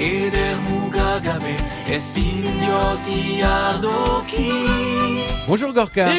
eder mugagabe ezin dioti ardoki Bonjour Gorka.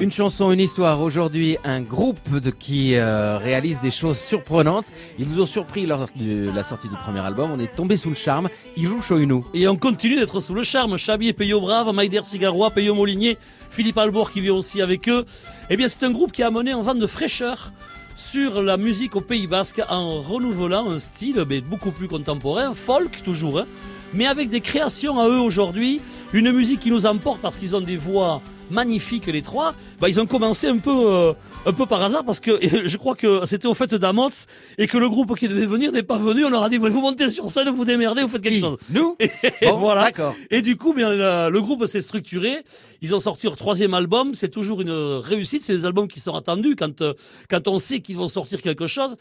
Une chanson, une histoire. Aujourd'hui, un groupe de, qui euh, réalise des choses surprenantes. Ils nous ont surpris lors de la sortie du premier album. On est tombé sous le charme. Ils jouent Shoinu. Et on continue d'être sous le charme. Chabi et Peyo Brave, Maïder Cigarois, Peyo Molinier, Philippe Albour qui vient aussi avec eux. Eh bien, c'est un groupe qui a amené un vent de fraîcheur sur la musique au Pays Basque en renouvelant un style beaucoup plus contemporain, folk toujours, hein, mais avec des créations à eux aujourd'hui, une musique qui nous emporte parce qu'ils ont des voix magnifiques les trois. Bah, ils ont commencé un peu, euh, un peu par hasard parce que je crois que c'était au fait d'Amots et que le groupe qui devait venir n'est pas venu. On leur a dit vous montez sur scène, vous démerdez, vous faites quelque chose. Nous Et Bon, voilà. Et du coup, bien, le, le groupe s'est structuré. Ils ont sorti leur troisième album. C'est toujours une réussite. C'est des albums qui sont attendus quand, euh, quand on sait qu'ils vont sortir quelque chose.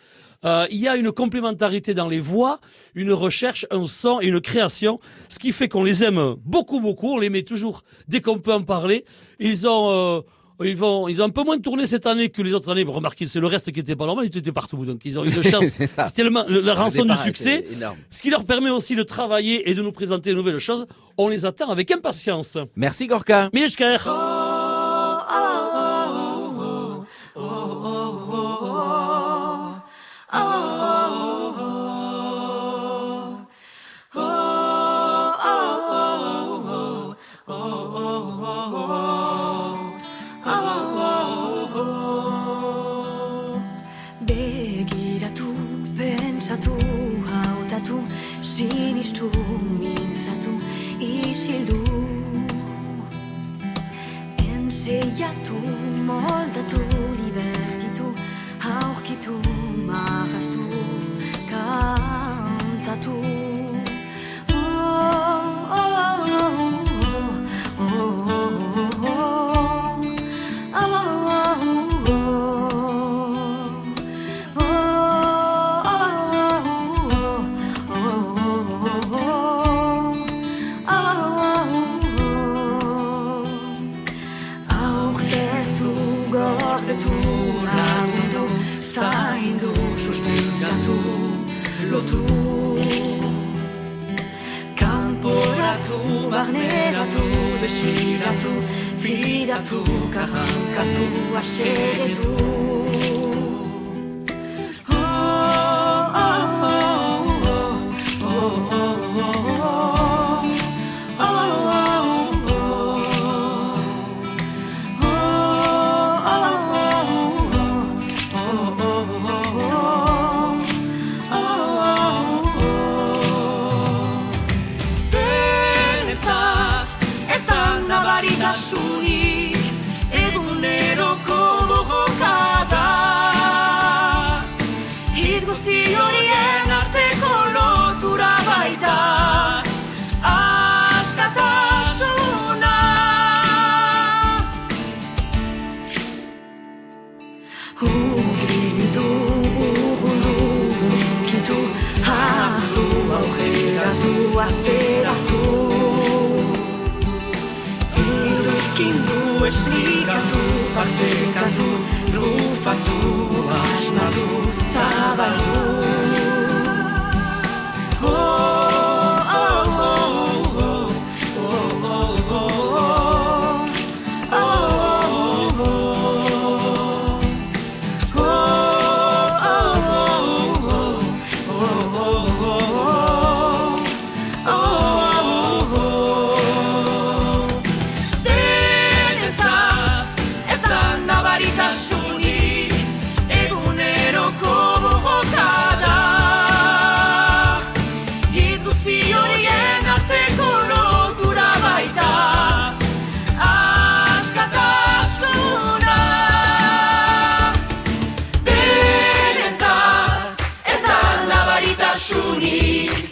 Euh, il y a une complémentarité dans les voix, une recherche, un son et une création, ce qui fait qu'on les aime beaucoup, beaucoup. On les met toujours dès qu'on peut en parler. Ils ont, euh, ils vont, ils ont un peu moins tourné cette année que les autres années. Bon, remarquez, c'est le reste qui était pas normal. Ils étaient partout. Donc, ils ont eu de chance. C'est tellement le- la Le rançon du succès. Ce qui leur permet aussi de travailler et de nous présenter de nouvelles choses. On les attend avec impatience. Merci Gorka. Milchker. Begiratu, comienza tú y si tu, tu, molda tu. fidatou firatu, carac aseretu. Nabaritasunik eguneroko borrokada Hitz guzi horien arteko lotura baita. Askatasuna. Hurbildu, urrundu, kitu Hartu, aurreratu, atzeratu kin du esfigatu arte kantu du drufa tu see.